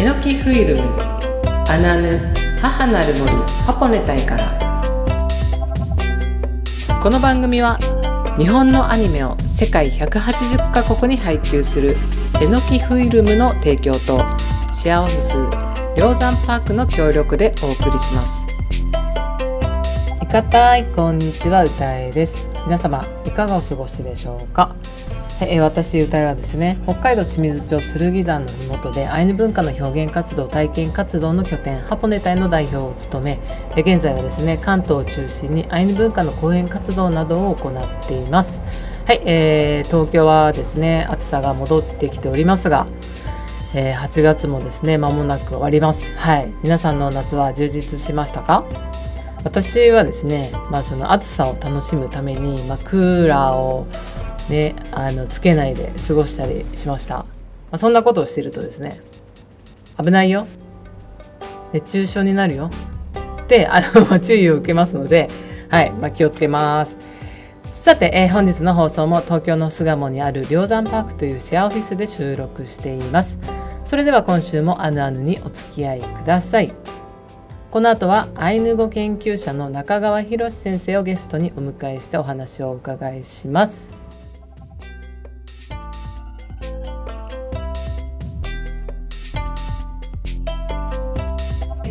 えのきフィルムアナヌ母なる森ハポネタイから。この番組は日本のアニメを世界180カ国に配給するえのきフィルムの提供とシェアオフィス梁山パークの協力でお送りします。いかたいこんにちは歌えです。皆様いかがお過ごしでしょうか？え私歌いはですね北海道清水町剣山の麓でアイヌ文化の表現活動体験活動の拠点ハポネ隊の代表を務め現在はですね関東を中心にアイヌ文化の講演活動などを行っています。はい、えー、東京はですね暑さが戻ってきておりますがえー、8月もですね間もなく終わります。はい皆さんの夏は充実しましたか？私はですね、まあ、その暑さを楽しむために、まあ、クーラーをね、あのつけないで過ごしたりしました、まあ、そんなことをしているとですね危ないよ。熱中症になるよ。であの 注意を受けますので、はいまあ、気をつけます。さて、えー、本日の放送も東京の巣鴨にある梁山パークというシェアオフィスで収録しています。それでは今週もあぬあぬにお付き合いください。この後はアイヌ語研究者の中川博先生をゲストにお迎えしてお話をお伺いします。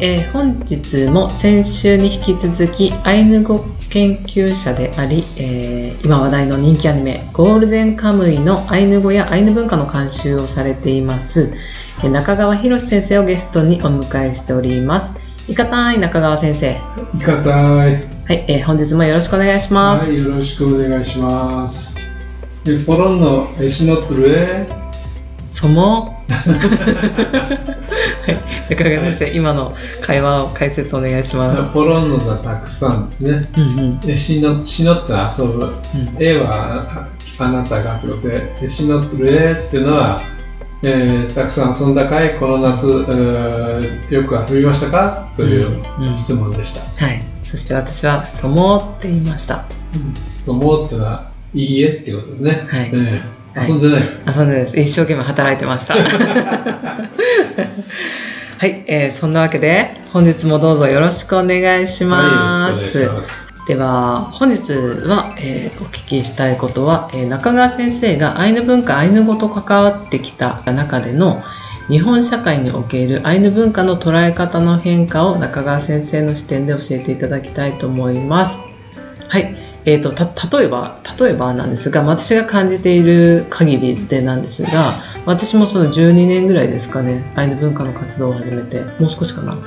えー、本日も先週に引き続きアイヌ語研究者であり、えー、今話題の人気アニメ「ゴールデンカムイ」のアイヌ語やアイヌ文化の監修をされています、えー、中川博先生をゲストにお迎えしております。いかたい中川先生。いかたいはい、えー、本日もよろしくお願いします。はいよろしくお願いします。ポロンのエシノトルエそもはい、中川先生、今の会話を解説お願いします。ポロンノがたくさんですね。うんうん、しのしのって遊ぶ。うん、絵はあなたが黒で、しのってる絵っていうのは、えー、たくさん遊んだかいこの夏、よく遊びましたか？という質問でした、うんうん、はい。そして私は「そも」って言いました「うん、そも」ってのは「いいえ」っていうことですね、はい、えー遊んでない遊んでないです。一生懸命働いてました。はい、えー、そんなわけで本日もどうぞよろしくお願いします、はい、ます。では本日は、えー、お聞きしたいことは、えー、中川先生がアイヌ文化アイヌ語と関わってきた中での日本社会におけるアイヌ文化の捉え方の変化を中川先生の視点で教えていただきたいと思います。はい、えーと、例えば例えばなんですが私が感じている限りでなんですが私もその12年ぐらいですかねアイヌ文化の活動を始めてもう少しかな。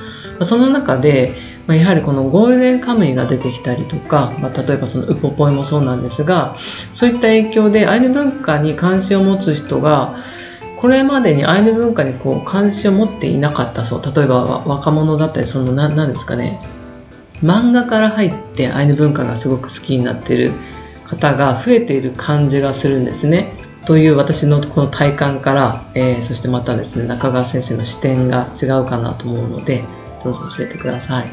その中でやはりこのゴールデンカムイが出てきたりとか、まあ、例えばそのウポポイもそうなんですがそういった影響でアイヌ文化に関心を持つ人がこれまでにアイヌ文化にこう関心を持っていなかったそう例えば若者だったりその何ですかね漫画から入ってアイヌ文化がすごく好きになってる方が増えている感じがするんですね。という私のこの体感から、えー、そしてまたですね中川先生の視点が違うかなと思うのでどうぞ教えてください。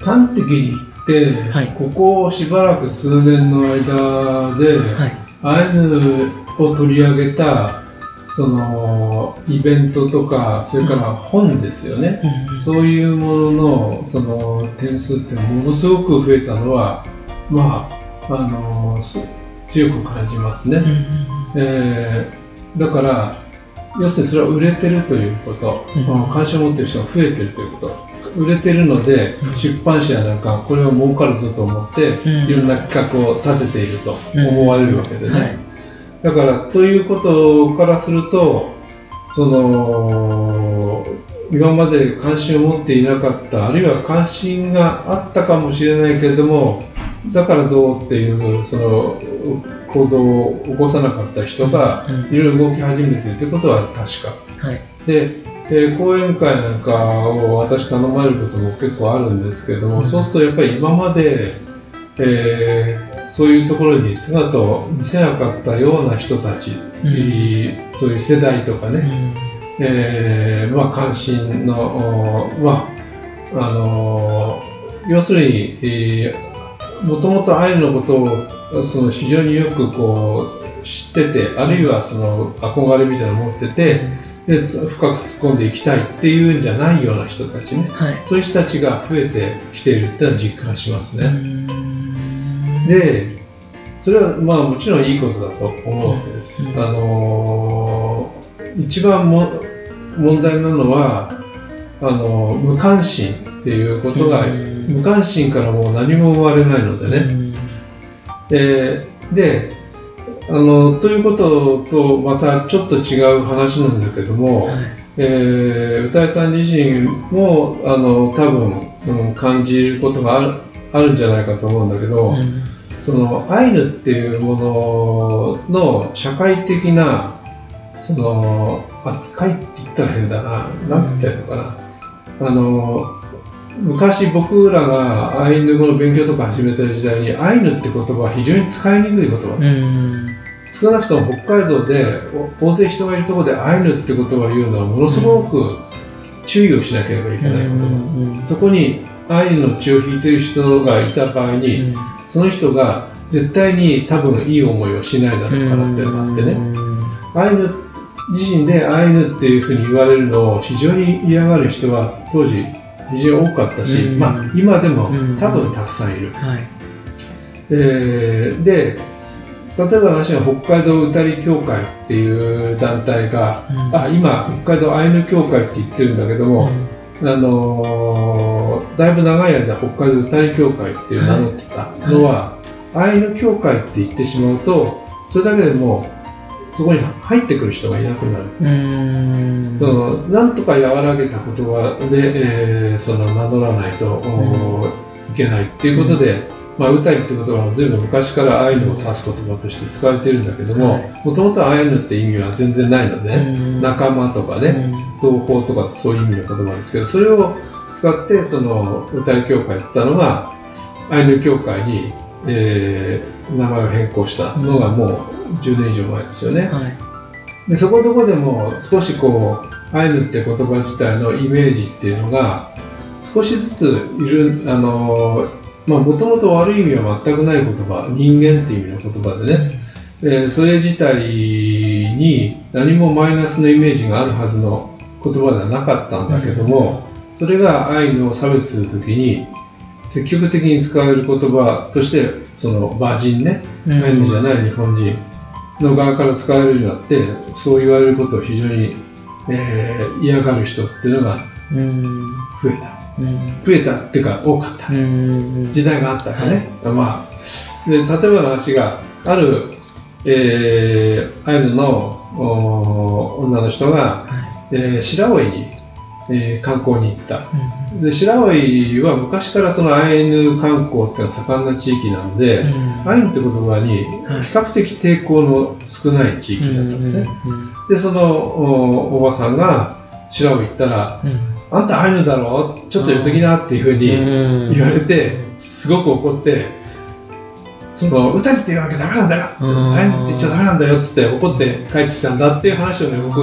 端的に言って、はい、ここしばらく数年の間で、はい、アイヌを取り上げたそのイベントとかそれから本ですよね、うん、そういうもののその点数ってものすごく増えたのはまああの強く感じますね、うん、えー、だから要するにそれは売れてるということ、うん、関心を持ってる人が増えてるということ。売れてるので、出版社なんかこれを儲かるぞと思って、いろんな企画を立てていると思われるわけでね、はいだからということからするとその今まで関心を持っていなかったあるいは関心があったかもしれないけれどもだからどうっていうその行動を起こさなかった人がいろいろ動き始めているということは確か。はい、でで講演会なんかを私頼まれることも結構あるんですけども、そうするとやっぱり今まで、えーそういうところに姿を見せなかったような人たち、うん、そういう世代とかね、うん、えー、まあ、関心の、まあ、あの要するに、えー、もともとアイヌのことをその非常によくこう知っててあるいはその憧れみたいなのを持ってて、で深く突っ込んでいきたいっていうんじゃないような人たちね、はい、そういう人たちが増えてきているっていうのは実感しますね。でそれはまあもちろんいいことだと思うわけです。あのー、一番も問題なのはあの無関心っていうことが、無関心からもう何も生まれないのでね。でであのということとまたちょっと違う話なんだけども、はい、えー、歌いさん自身もあの多分、うん、感じることがあるあるんじゃないかと思うんだけど、うん、そのアイヌっていうものの社会的なその扱いって言ったら変だな、なんて言ったらいいのかな。あの昔僕らがアイヌ語の勉強とか始めてる時代にアイヌって言葉は非常に使いにくい言葉、うん、少なくとも北海道で大勢人がいるところでアイヌって言葉を言うのはものすごく注意をしなければいけない言葉、そこにアイヌの血を引いてる人がいた場合に、その人が絶対に多分いい思いをしないだろうからっていうのがあってね、アイヌ自身でアイヌっていうふうに言われるのを非常に嫌がる人は当時非常に多かったし、うん、まあ、今でも多分たくさんいる。はい、えー、で例えば話が北海道歌り協会っていう団体が、うん、あ今北海道アイヌ協会って言ってるんだけども、うん、あのー、だいぶ長い間北海道歌り協会っていう名乗ってたのは、はい、アイヌ協会って言ってしまうとそれだけでもそこに入ってくる人がいなくなる。そのなんとか和らげた言葉で、えー、その名乗らないといけないっていうことで、まあ、歌いって言葉は全部昔からアイヌを指す言葉として使われてるんだけどももともとアイヌって意味は全然ないので、ね、仲間とかね同胞とかそういう意味の言葉ですけどそれを使ってその歌い協会って言ったのがアイヌ協会に、えー、名前を変更したのがもう10年以上前ですよね。はい、でそこどこでも少しこうアイヌって言葉自体のイメージっていうのが少しずついるあのまあもともと悪い意味は全くない言葉人間っていう意味の言葉でね、えー、それ自体に何もマイナスのイメージがあるはずの言葉ではなかったんだけども、それがアイヌを差別するときに積極的に使われる言葉としてその馬人ね、アイヌじゃない日本人の側から使われるようになってそう言われることを非常に、えー、嫌がる人っていうのが増えた。増えたっていうか多かった。時代があったからね、はい、まあ、で例えばの話がある、えー、アイヌの女の人が、はい、えー、白老にえー、観光に行った、うん、で白老は昔からそのアイヌ観光っていうのは盛んな地域なので、うん、アイヌって言葉に比較的抵抗の少ない地域だったんですね、でそのおばさんが白老行ったら、あんたアイヌだろ？ちょっと言っときなっていうふうに言われて、すごく怒ってその歌にって言うわけダメなんだよ、アイヌって言っちゃダメなんだよっつって怒って帰ってきたんだっていう話をね僕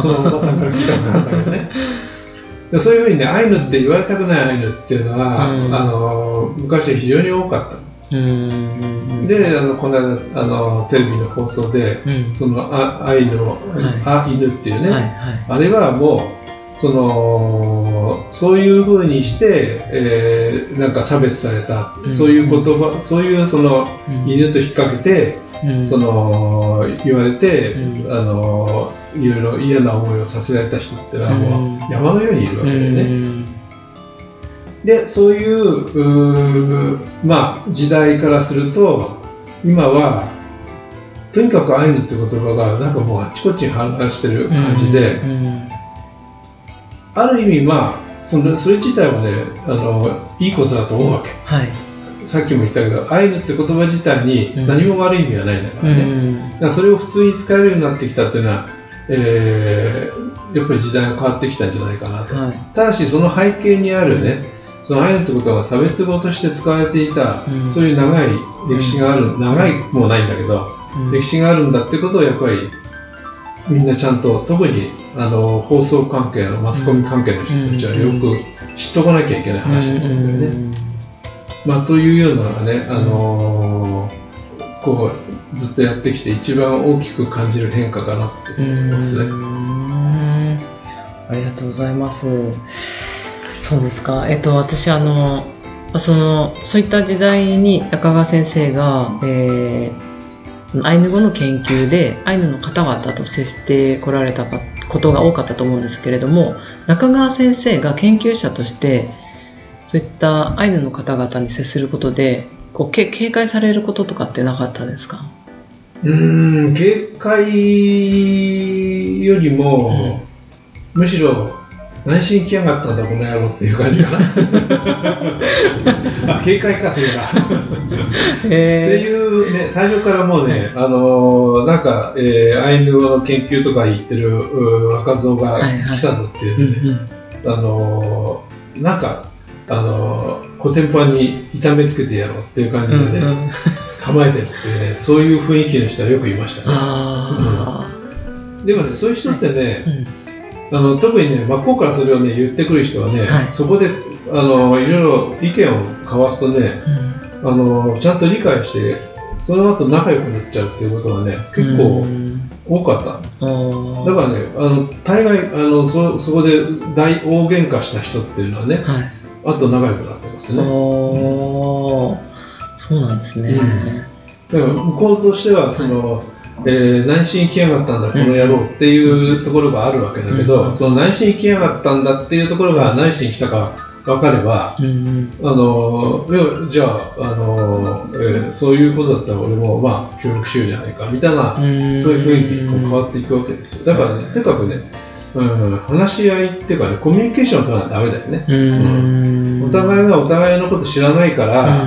そのおばさんから聞いたことあったけどね。でそういうふうにねアイヌって言われたくないアイヌっていうのは、うん、あの昔非常に多かった。うん。であのこの間あのテレビの放送で、うん、そのあアイヌの、はい、あ犬っていうね、はいはい、あれはもうそのそういうふうにして、えー、なんか差別された、うん、そういう言葉そういうその、犬と引っ掛けて、その言われて、あのいろいろ嫌な思いをさせられた人ってのはもう山のようにいるわけでね。でそういうまあ、時代からすると今はとにかくアイヌって言葉がなんかもうあっちこっちに反乱してる感じで、ある意味まあそのそれ自体はねあのいいことだと思うわけ。はい。さっきも言ったけどアイヌって言葉自体に何も悪い意味はないんだからね、うん、だからそれを普通に使えるようになってきたっていうのは、えー、やっぱり時代が変わってきたんじゃないかなと、はい、ただしその背景にあるね、そのアイヌってことは差別語として使われていた、うん、そういう長い歴史がある、長いもうないんだけど、歴史があるんだってことをやっぱりみんなちゃんと特にあの放送関係のマスコミ関係の人たちはよく知っとかなきゃいけない話だと思うんだよね。まあ、というようなね、あのー、こうずっとやってきて一番大きく感じる変化かなって思いますね。ありがとうございます。そうですか。えっと、私、あの、その、そういった時代に中川先生が、えー、そのアイヌ語の研究でアイヌの方々と接してこられたことが多かったと思うんですけれども中川先生が研究者としてそういったアイヌの方々に接することでこう警戒されることとかってなかったですか？うん警戒よりも、うん、むしろ何しに来やがったんだこの野郎っていう感じかな。あ 警戒かそれが。っていうね最初からもうね、あのー、なんか、えー、アイヌ語の研究とか言ってる若造が来たぞっていうね、あのー、なんかあのー、コテンパンに痛めつけてやろうっていう感じでね、うんうん、構えてるってねそういう雰囲気の人はよくいましたね、うん、でもねそういう人ってね、うんあの特にね真っ向からそれをね言ってくる人はね、はい、そこであのいろいろ意見を交わすとね、うん、あのちゃんと理解してその後仲良くなっちゃうっていうことがね結構多かった、だからねあの大概あのそそこで大大喧嘩した人っていうのはね、はい、あと仲良くなってますね、うん、そうなんですね、だから向こうとしてはその、はいえー、内心行きやがったんだこの野郎っていうところがあるわけだけど、うん、その内心行きやがったんだっていうところが内心来たか分かれば、うん、あのじゃあ、あのえー、そういうことだったら俺もまあ協力しようじゃないかみたいな、そういう雰囲気にこう変わっていくわけですよ。だからねとにかくね、うん、話し合いっていうかねコミュニケーションを取らないとダメだよね、うん、お互いがお互いのこと知らないから、あ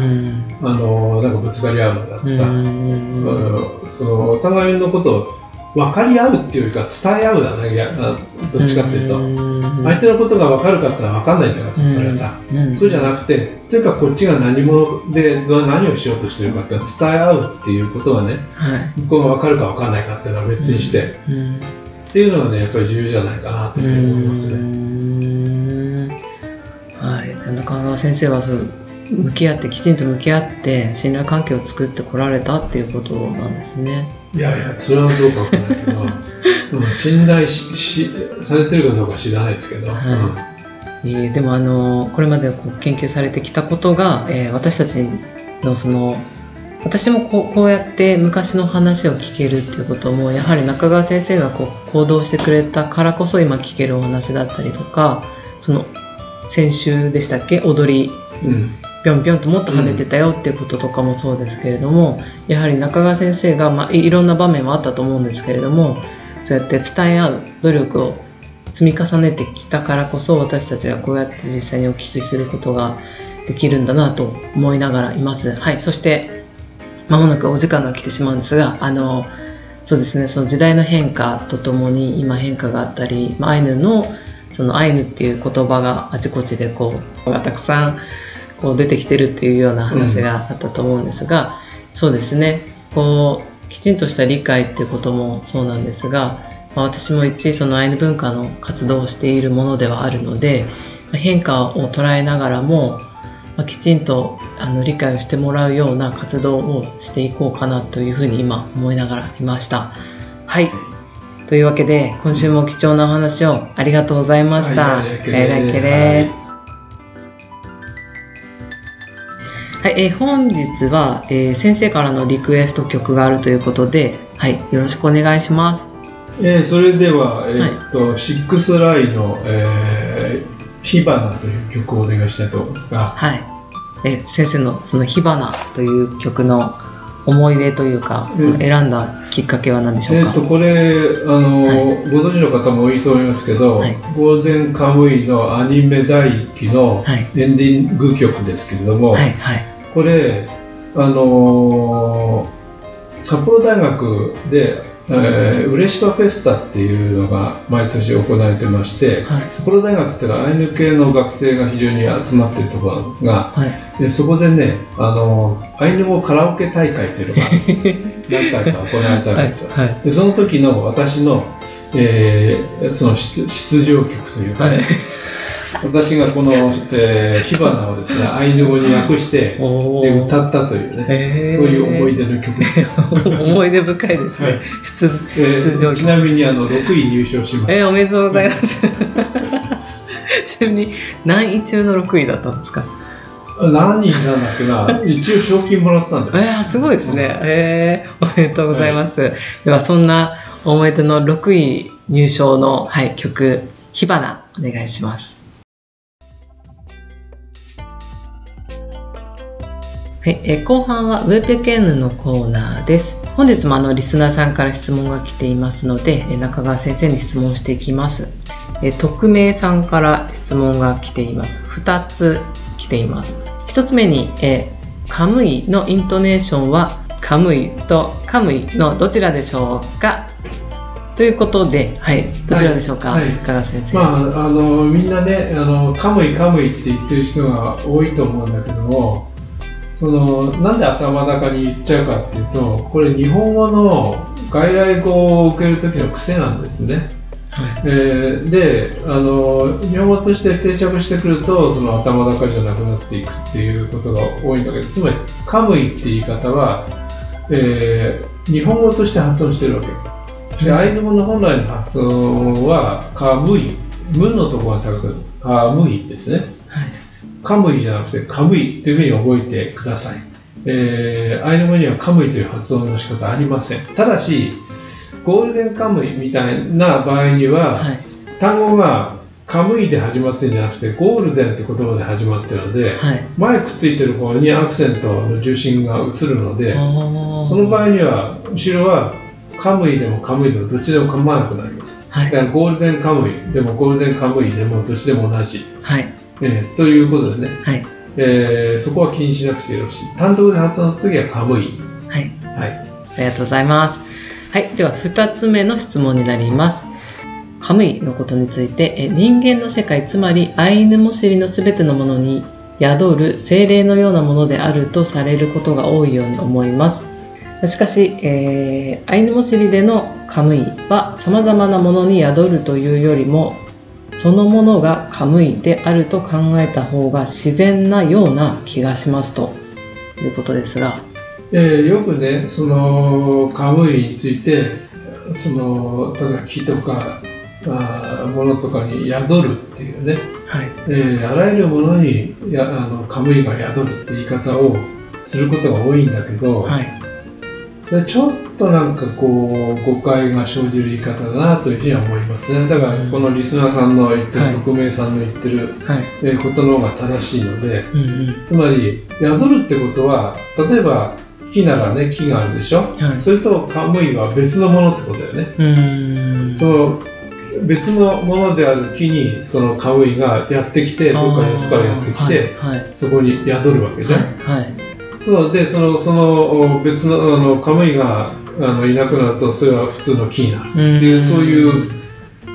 のなんかぶつかり合うのだってさ、うん、そのお互いのことを分かり合うっていうか伝え合うだねどっちかっていうと。相手のことが分かるかって言ったら分かんないんだからさそれはさそうじゃなくてというかこっちが何者で何をしようとしてるかって伝え合うっていうことはね、はい、向こうが分かるか分かんないかっていうのは別にして、っていうのがねやっぱり重要じゃないかなと思いますね。はい、中川先生はそ向き合ってきちんと向き合って信頼関係を作ってこられたっていうことなんですね。いやいやそれはどうかわからないけど、うん、信頼ししされてるかどうか知らないですけど。はいうん、でもあのこれまでこう研究されてきたことが、えー、私たちのその私もこうこうやって昔の話を聞けるっていうこともやはり中川先生がこう行動してくれたからこそ今聞けるお話だったりとかその先週でしたっけ？踊り、うん、ぴょんぴょんともっと跳ねてたよっていうこととかもそうですけれども、やはり中川先生が、まあ、いろんな場面もあったと思うんですけれどもそうやって伝え合う努力を積み重ねてきたからこそ私たちがこうやって実際にお聞きすることができるんだなと思いながらいます。はい、そしてまもなくお時間が来てしまうんですがあのそうですねその時代の変化とともに今変化があったり、まあ、アイヌのそのアイヌっていう言葉があちこちでこうたくさんこう出てきてるっていうような話があったと思うんですが、うん、そうですねこうきちんとした理解っていうこともそうなんですが、まあ、私も一そのアイヌ文化の活動をしているものではあるので変化を捉えながらも、まあ、きちんとあの理解をしてもらうような活動をしていこうかなというふうに今思いながらいました。はいというわけで今週も貴重なお話をありがとうございました。はい、はい、えー、本日は、えー、先生からのリクエスト曲があるということで、はい、よろしくお願いします。えー、それでは、えー、っと、はい、シックスライの、えー、火花という曲をお願いしたいと思いますが、はい、えー、先生のその火花という曲の思い出というか、選んだきっかけは何でしょうか、えー、とこれあの、はい、ご存知の方も多いと思いますけど、はい、ゴールデンカムイのアニメ第1期のエンディング曲ですけれども、はいはい、これ、あのー、札幌大学で、えー、ウレシパフェスタっていうのが毎年行われてまして、はい、札幌大学っていうのはアイヌ系の学生が非常に集まっているところなんですが、はい、でそこでね、あのー、アイヌ語カラオケ大会っていうのが何回か行われたんですよ。はい、でその時の私の、えー、その出場曲というかね、私がこの、えー、火花をですね、アイヌ語に訳して、で歌ったというね、そういう思い出の曲です。思い出深いですね。はい、出出場、ちなみにあの6位入賞しました。えー、おめでとうございます。ちなみに何位中の6位だったんですか？何人なんだっけな、一応賞金もらったんだよ。えー、すごいですね。えー、おめでとうございます。はい、では、そんな思い出の6位入賞の、はい、曲、火花、お願いします。はい、え後半はウェペケンヌのコーナーです。本日もあのリスナーさんから質問が来ていますので、中川先生に質問していきます。え匿名さんから質問が来ています。2つ来ています。1つ目に、えカムイのイントネーションはカムイとカムイのどちらでしょうか？ということで、はい、どちらでしょうか、はい、加賀先生。まあ、あのみんなねあの、カムイ、カムイって言ってる人が多いと思うんだけども、そのなんで頭の中に言っちゃうかっていうとこれ日本語の外来語を受ける時の癖なんですね。はい、えー、であの日本語として定着してくるとその頭の中じゃなくなっていくっていうことが多いんだけどつまり「カムイ」って言い方は、えー、日本語として発音してるわけ。でアイヌ語の本来の発音は「カムイ」「ムのところが高くなるんです「カムイ」ですね。はいカムイじゃなくてカムイというふうに覚えてください。えー、アイヌ語にはカムイという発音の仕方ありません。ただし、ゴールデンカムイみたいな場合には、はい、単語がカムイで始まってるんじゃなくて、ゴールデンって言葉で始まってるので、はい、前くっついてる方にアクセントの重心が移るので、その場合には、後ろはカムイでもカムイでもどっちでも構わなくなります。はい、だからゴールデンカムイでもゴールデンカムイでもどっちでも同じ。はいえー、ということでね、はいえー、そこは気にしなくてよろしい。単独で発音するときはカムイ。はい。はい。ありがとうございます。はい。では、二つ目の質問になります。カムイのことについて、え人間の世界、つまりアイヌモシリのすべてのものに宿る精霊のようなものであるとされることが多いように思います。しかし、えー、アイヌモシリでのカムイは様々なものに宿るというよりもそのものがカムイであると考えた方が自然なような気がしますと。いうことですが、えー、よくねそのカムイについてその例えば木とかあものとかに宿るっていうね、はい。えー、あらゆるものにやあのカムイが宿るって言い方をすることが多いんだけど、はい、ちょっとなんかこう誤解が生じる言い方だなというふうには思いますね。だからこのリスナーさんの言ってる、はい、匿名さんの言ってる、はい、えことの方が正しいので、うんうん、つまり宿るってことは例えば木ならね木があるでしょ、はい、それとカムイは別のものってことだよね。その別のものである木にそのカムイがやってきてどっかよそからやってきて、そこに宿るわけじゃん、はいそうでそのその別のあのカムイがあのいなくなるとそれは普通の木になるっていう、そういう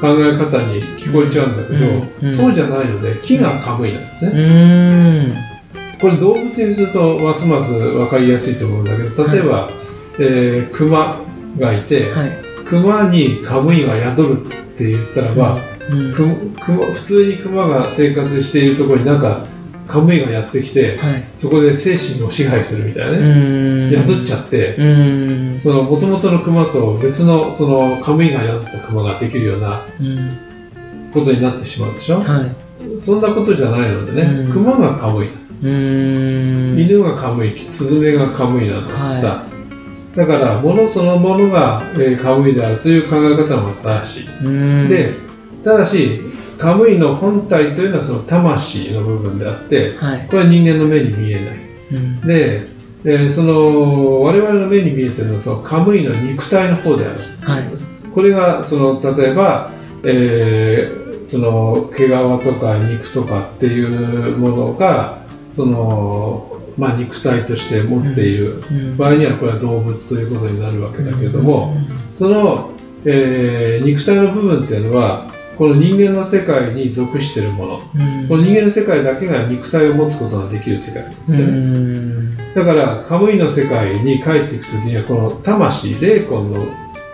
考え方に聞こえちゃうんだけど、そうじゃないので木がカムイなんですね。これ動物にするとますます分かりやすいと思うんだけど例えば、はい、えー、クマがいて、はい、クマにカムイが宿るって言ったらば、うん。うん、普通にクマが生活しているところになんかカムイがやってきて、はい、そこで精神を支配するみたいなね。宿っちゃってその元々の熊と別のそのカムイが宿った熊ができるようなことになってしまうでしょ、はい、そんなことじゃないのでね。熊がカムイだ。犬がカムイスズメがカムイなんだってさ、はい、だから物そのものが、えー、カムイであるという考え方も正しい。でただしカムイの本体というのはその魂の部分であって、はい、これは人間の目に見えない、うん、で、えー、その我々の目に見えてるのはそのカムイの肉体の方である、はい、これがその例えば、えー、その毛皮とか肉とかっていうものがその、まあ、肉体として持っている。場合にはこれは動物ということになるわけだけれども、その、えー、肉体の部分っていうのはこの人間の世界に属しているもの、うん、この人間の世界だけが肉体を持つことができる世界なんですよね、うん、だからカムイの世界に帰っていく時にはこの魂霊魂の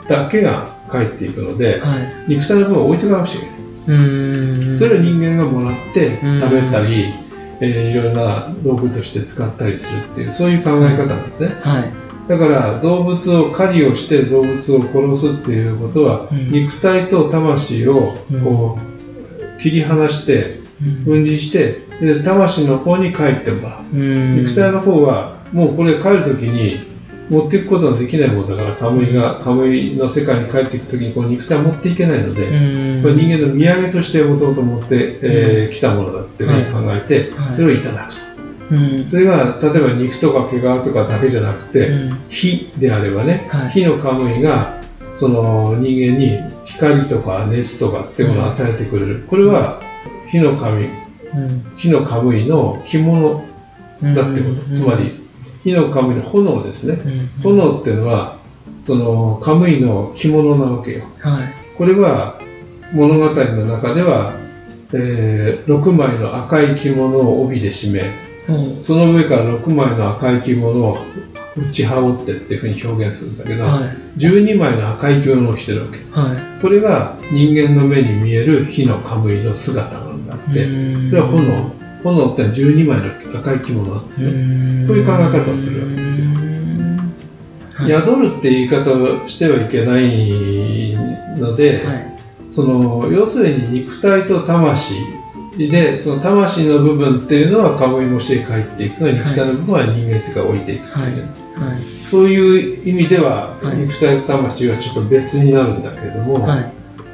だけが帰っていくので、はい、肉体の部分を置いていかなくちゃいけない。それを人間がもらって食べたり、えー、いろんな道具として使ったりするっていうそういう考え方なんですね、はい、だから動物を狩りをして動物を殺すっていうことは、うん、肉体と魂をこう、切り離して分離して、で魂の方に帰ってもらう、肉体の方はもうこれ帰るときに持っていくことができないものだからカムイがカムイの世界に帰っていくときにこの肉体は持っていけないので、これ人間の土産としてもともと持ってき、えー、たものだっていうふうに考えて、それをいただくと。それが例えば肉とか毛皮とかだけじゃなくて、火であればね、火のカムイがその人間に光とか熱とかっていうものを与えてくれる、これは火の神、火のカムイの着物だってこと、つまり火の神の炎ですね、炎っていうのはそのカムイの着物なわけよ、はい、これは物語の中では、えー、6枚の赤い着物を帯で締め、うん、その上から6枚の赤い着物を打ち羽織ってっていうふうに表現するんだけど、はい、12枚の赤い着物を着てるわけ、はい、これが人間の目に見える火のカムイの姿なんだって。それは炎。炎ってのは12枚の赤い着物なんですね。こういう考え方をするわけですよ。はい、宿るって言い方をしてはいけないので、はい、その要するに肉体と魂でその魂の部分っていうのはカムイ模して帰っていくが肉体の部分は人間性が置いていくという、はいはい、そういう意味では、肉体と魂はちょっと別になるんだけれども、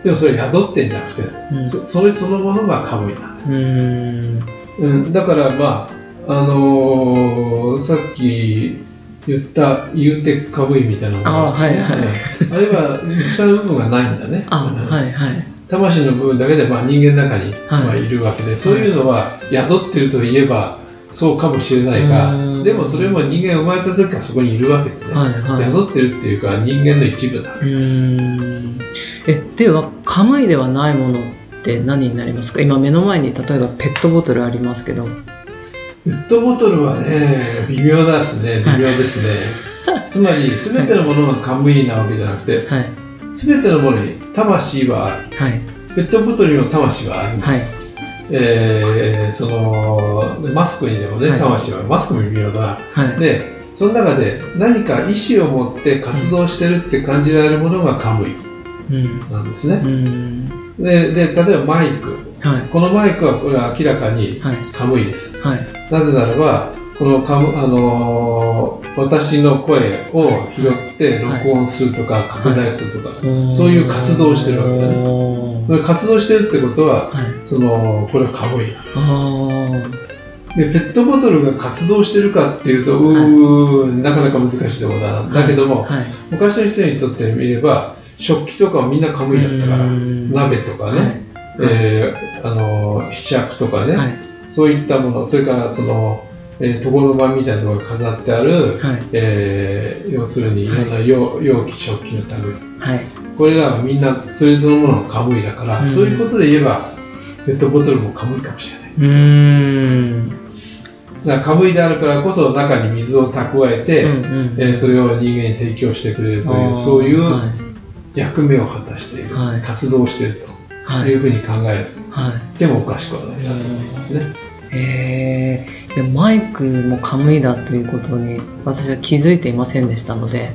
でもそれ宿ってんじゃなくて、うん、そそれそのものがカムイなん。だ。うん、だからまあ、あのー、さっき言った言うてかぶいみたいなのがあ,、はいはい、あれは下の部分がないんだね。あはいはい、魂の部分だけで、まあ、人間の中に、まあ、いるわけで、そういうのは宿ってるといえばそうかもしれないが、でもそれも人間生まれた時からそこにいるわけでね、はいはい、宿ってるっていうか人間の一部だ。えではカムイではないものって何になりますか？今目の前に例えばペットボトルありますけど。ペットボトルはね微妙ですね。微妙ですね、はい、つまり全てのものがカムイなわけじゃなくて、はい、全てのものに魂はある、はい、ペットボトルにも魂はあります、はい。えー、そのマスクにでもね、魂はマスクも微妙だな、でその中で何か意思を持って活動してるって感じられるものがカムイ。なんですね、うん。でで例えばマイク、はい、このマイクはこれは明らかにカムイです、はい、なぜならばこのカム、あのー、私の声を拾って録音するとか、拡大するとか、そういう活動をしてるわけだね。活動してるってことは、そのこれはカムイでペットボトルが活動してるかっていうと、うーなかなか難しいところだな、だけども、昔の人にとってみれば食器とかはみんなカムイだったから、鍋とかね、はい、えー、あの、七尺とかね、はい、そういったもの、それからその、えー、床の間みたいなのが飾ってある、はい、えー、要するにい。ろんな容,、容器、食器の類、はい、これらはみんなそれぞれのものがカムイだから、そういうことで言えば、ペットボトルもカムイかもしれない。うん。だからカムイであるからこそ中に水を蓄えて、うんうん、えー、それを人間に提供してくれるというそういう、はい。役目を果たしている、はい、活動しているとい。うふうに考える、はい、でもおかしくはないなと思いますね。えー、マイクもカムイだということに私は気づいていませんでしたので、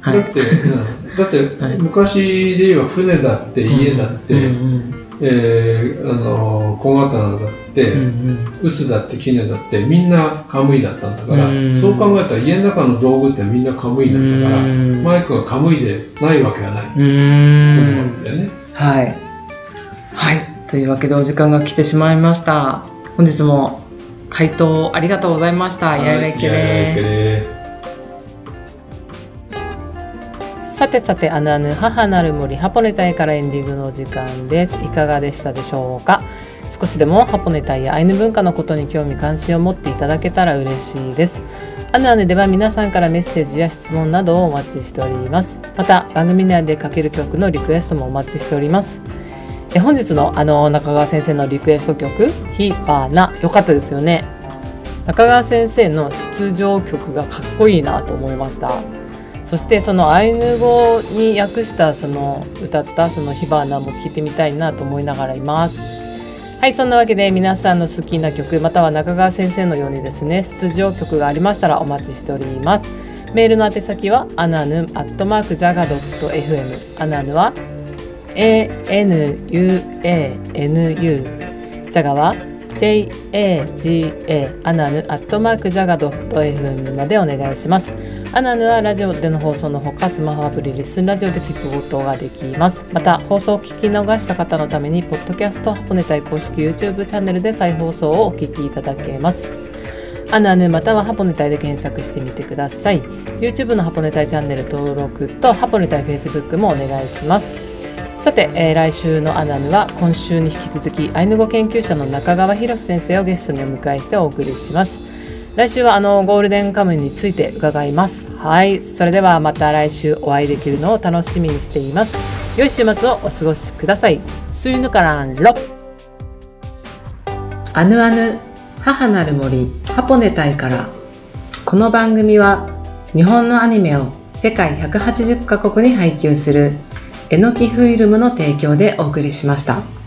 はい、だって、だって昔で言えば船だって家だって、うんうんうん。えー、あの小刀だって、うんうん、臼だって杵だってみんなカムイだったんだから、うん、そう考えたら家の中の道具ってみんなカムイだったから、うん、マイクがカムイでないわけがない、うん、だよね。はい、はい、というわけでお時間が来てしまいました。本日も回答ありがとうございました。やいらいけれ。さてさてあぬあぬ母なる森ハポネタイからエンディングのお時間です。いかがでしたでしょうか？少しでもハポネタイやアイヌ文化のことに興味関心を持っていただけたら嬉しいです。アヌアヌでは皆さんからメッセージや質問などをお待ちしております。また番組内でかける曲のリクエストもお待ちしておりますえ本日のあの中川先生のリクエスト曲「ヒーパーな」良かったですよね。中川先生の出場曲がかっこいいなと思いました。そしてそのアイヌ語に訳したその歌ったその火花も聴いてみたいなと思いながらいます。はいそんなわけで皆さんの好きな曲または中川先生のようにですね出場曲がありましたらお待ちしております。メールの宛先はアナヌアットマークジャガドット FM アナヌは ANUANU ジャガは JAGA アナヌアットマークジャガドット FM までお願いします。アナヌはラジオでの放送のほかスマホアプリリスンラジオで聞くことができます。また放送を聞き逃した方のためにポッドキャストハポネタイ公式 YouTube チャンネルで再放送をお聞きいただけます。アナヌまたはハポネタイで検索してみてください。YouTube のハポネタイチャンネル登録とハポネタイ Facebook もお願いします。さて、えー、来週のアナヌは今週に引き続きアイヌ語研究者の中川博先生をゲストにお迎えしてお送りします。来週はあのゴールデンカムイについて伺います。はいそれではまた来週お会いできるのを楽しみにしています。良い週末をお過ごしください。スイヌカランロ。アヌアヌ母なる森ハポネタイから。この番組は日本のアニメを世界180カ国に配給するえのきフィルムの提供でお送りしました。